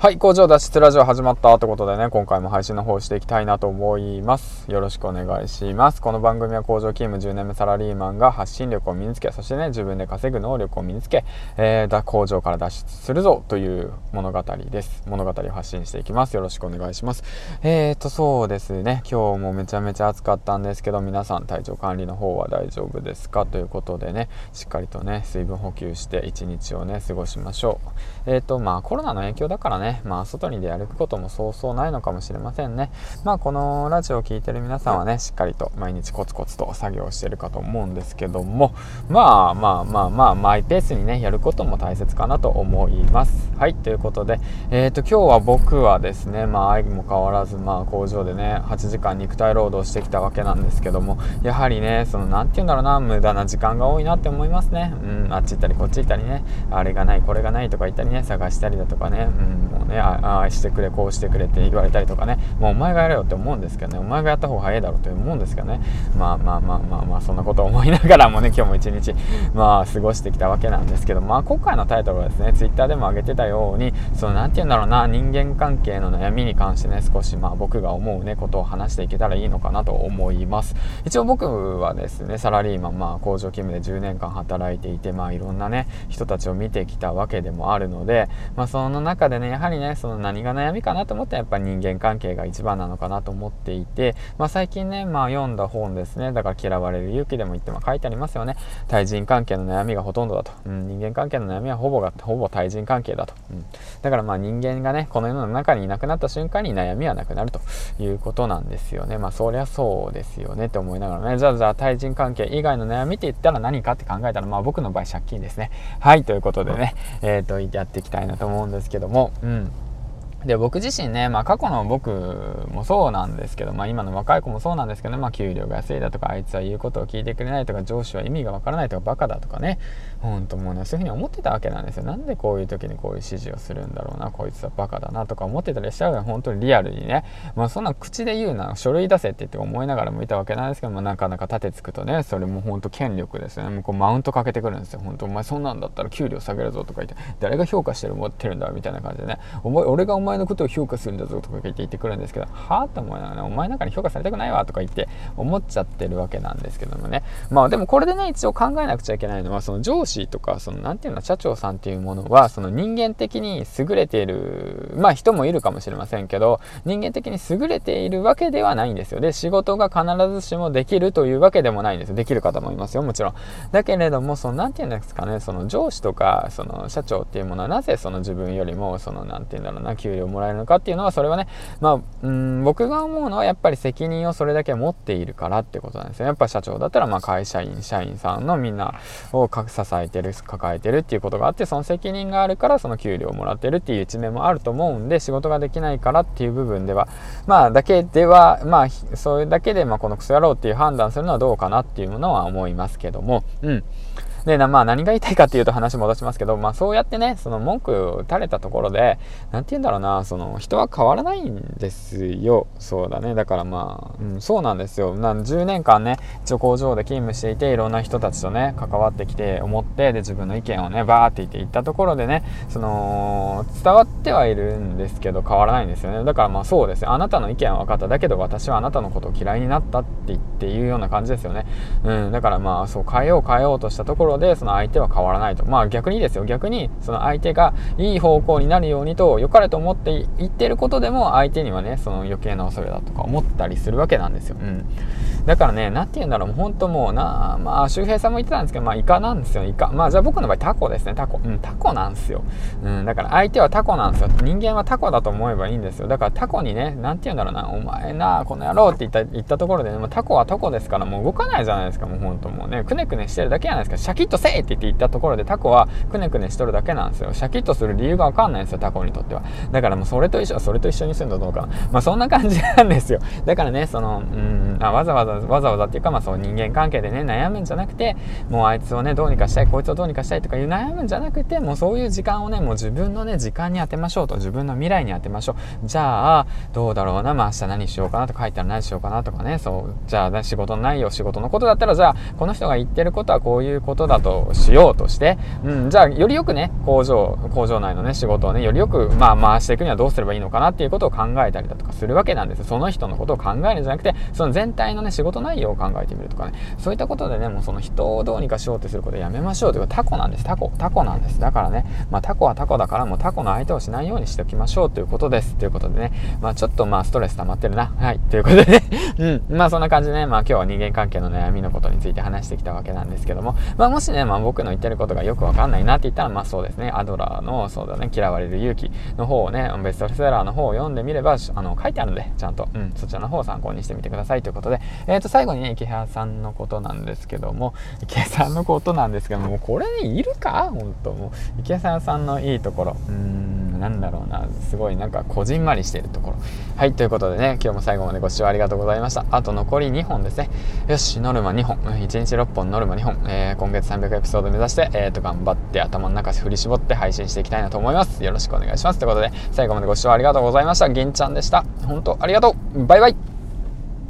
はい、工場脱出ラジオ始まったということでね、今回も配信の方していきたいなと思います。よろしくお願いします。この番組は工場勤務10年目サラリーマンが発信力を身につけ、そしてね、自分で稼ぐ能力を身につけ、えー、工場から脱出するぞという物語です。物語を発信していきます。よろしくお願いします。えーと、そうですね、今日もめちゃめちゃ暑かったんですけど、皆さん体調管理の方は大丈夫ですか？ということでね、しっかりとね、水分補給して一日をね、過ごしましょう。えーと、まあコロナの影響だからね、まあ、外に出歩くこともそうそうないのかもしれませんね。まあ、このラジオを聴いてる皆さんはね、しっかりと毎日コツコツと作業してるかと思うんですけども、まあまあまあまあ、マイペースにね、やることも大切かなと思います。はい、ということで、えっ、ー、と、今日は僕はですね、まあ、愛も変わらず、まあ、工場でね、8時間肉体労働してきたわけなんですけども、やはりね、その、なんて言うんだろうな、無駄な時間が多いなって思いますね。うん、あっち行ったりこっち行ったりね、あれがない、これがないとか言ったりね、探したりだとかね、うん、もね、ああしてくれこうしてくれって言われたりとかね。もうお前がやれよって思うんですけどね。お前がやった方が早いだろうって思うんですけどね。まあまあまあまあまあそんなことを思いながらもね 今日も一日まあ過ごしてきたわけなんですけど。まあ今回のタイトルはですね twitter でも上げてたようにその何て言うんだろうな人間関係の悩みに関してね少しまあ僕が思うねことを話していけたらいいのかなと思います。一応僕はですねサラリーマンまあ工場勤務で10年間働いていてまあいろんなね人たちを見てきたわけでもあるのでまあその中でねやはりねその何が悩みかなと思ったらやっぱり人間関係が一番なのかなと思っていて、まあ、最近ね、まあ、読んだ本ですね。だから嫌われる勇気でも言っても書いてありますよね。対人関係の悩みがほとんどだと、うん、人間関係の悩みはほぼがほぼ対人関係だと、うん、だからまあ人間がねこの世の中にいなくなった瞬間に悩みはなくなるということなんですよね。まあそりゃそうですよね。って思いながらね。じゃあじゃあ対人関係以外の悩みって言ったら何かって考えたらまあ僕の場合借金ですね。はいということでねえっ、ー、とやっていきたいなと思うんですけども。うん。うんで僕自身ね、まあ、過去の僕もそうなんですけど、まあ、今の若い子もそうなんですけど、まあ、給料が安いだとかあいつは言うことを聞いてくれないとか上司は意味がわからないとかバカだとかね本当もうねそういうふうに思ってたわけなんですよ。なんでこういう時にこういう指示をするんだろうなこいつはバカだなとか思ってたりしちゃうよ。本当にリアルにね、まあ、そんな口で言うな書類出せって言って思いながらもいたわけなんですけどもなかなか立てつくとねそれも本当権力ですよね。もうこうマウントかけてくるんですよ。本当お前そんなんだったら給料下げるぞとか言って誰が評価してる持ってるんだみたいな感じでね。俺がお前前のことを評価するんだぞとか言って言ってくるんですけどはあ？と思いながら、ね、お前なんかに評価されたくないわとか言って思っちゃってるわけなんですけどもね。まあでもこれでね一応考えなくちゃいけないのはその上司とかその何て言うの社長さんっていうものはその人間的に優れているまあ人もいるかもしれませんけど人間的に優れているわけではないんですよ。で仕事が必ずしもできるというわけでもないんですよ。できる方もいますよもちろん。だけれどもその何て言うんですかねその上司とかその社長っていうものはなぜその自分よりもその何て言うんだろうな給料をもらえるのかっていうのはそれはねまあ、うん僕が思うのはやっぱり責任をそれだけ持っているからってことなんですよやっぱ社長だったらまあ会社員社員さんのみんなを支えてる抱えてるっていうことがあってその責任があるからその給料をもらってるっていう一面もあると思うんで仕事ができないからっていう部分ではまあだけではまあそれだけでまあこのクソ野郎っていう判断するのはどうかなっていうものは思いますけども。うん。で、まあ何が言いたいかっていうと話戻しますけど、まあそうやってね、その文句を垂れたところで、なんて言うんだろうな、その人は変わらないんですよ。そうだね。だからまあ、うん、そうなんですよ。な10年間ね、一応工場で勤務していて、いろんな人たちとね、関わってきて、思って、で、自分の意見をね、バーって言って言ったところでね、その、伝わってはいるんですけど、変わらないんですよね。だからまあそうです。あなたの意見は分かった。だけど私はあなたのことを嫌いになったって言っていうような感じですよね。うん、だからまあそう変えよう変えようとしたところろでその相手は変わらないと。まあ逆にですよ。逆にその相手がいい方向になるようにと良かれと思って言ってることでも相手にはねその余計な恐れだとか思ったりするわけなんですよ、うん、だからね何て言うんだろう。本当もうなまあ周平さんも言ってたんですけどまあイカなんですよ。イカ。まあじゃあ僕の場合タコですね。タコ。うんタコなんですよ、うん、だから相手はタコなんですよ。人間はタコだと思えばいいんですよ。だからタコにね何て言うんだろうな。お前なこの野郎って言った言ったところで、ね、タコはタコですからもう動かないじゃないですか。もう本当もうねくねくねしてるだけじゃないですか。シャキッとせえって言ったところでタコはくねくねしとるだけなんですよ。シャキッとする理由がわかんないんですよタコにとっては。だからもうそれと一緒それと一緒にするのどうか。なまあそんな感じなんですよ。だからねそのうんあわざわざわざわざっていうかまあそう人間関係でね悩むんじゃなくてもうあいつをねどうにかしたいこいつをどうにかしたいとかいう悩むんじゃなくてもうそういう時間をねもう自分のね時間に当てましょうと自分の未来に当てましょう。じゃあどうだろうなまあ明日何しようかなとか書いたら何しようかなとかねそうじゃあ、仕事の内容仕事のことだったらじゃあこの人が言ってることはこういうことだとしようとして、うん、じゃあよりよくね工場工場内のね仕事をねよりよくまあ回していくにはどうすればいいのかなっていうことを考えたりだとかするわけなんですその人のことを考えるんじゃなくてその全体のね仕事内容を考えてみるとかねそういったことでねもうその人をどうにかしようとすることをやめましょうというかタコなんですタコタコなんです。だからね、まあ、タコはタコだからもうタコの相手をしないようにしておきましょうということです。ということでねまあちょっとまあストレス溜まってるな。はい。ということでね。うん。まあそんな感じでねまあ今日は人間関係の悩みのことについて話してきたわけなんですけども。まあもしねまあ僕の言ってることがよくわかんないなって言ったらまあそうですね。アドラーのそうだね嫌われる勇気の方をねベストセラーの方を読んでみればあの書いてあるんでちゃんと、うん、そちらの方を参考にしてみてください。ということことでえっ、ー、と最後にね池原さんのことなんですけども池原さんのことなんですけどもこれねいるか？本当もう池原さんのいいところ。うーんなんだろうな。すごいなんかこじんまりしているところ。はいということでね今日も最後までご視聴ありがとうございました。あと残り2本ですね。よしノルマ2本。1日6本ノルマ2本、えー、今月300エピソード目指して、えー、と頑張って頭の中振り絞って配信していきたいなと思います。よろしくお願いします。ということで最後までご視聴ありがとうございました。銀ちゃんでした。本当ありがとう。バイバイ。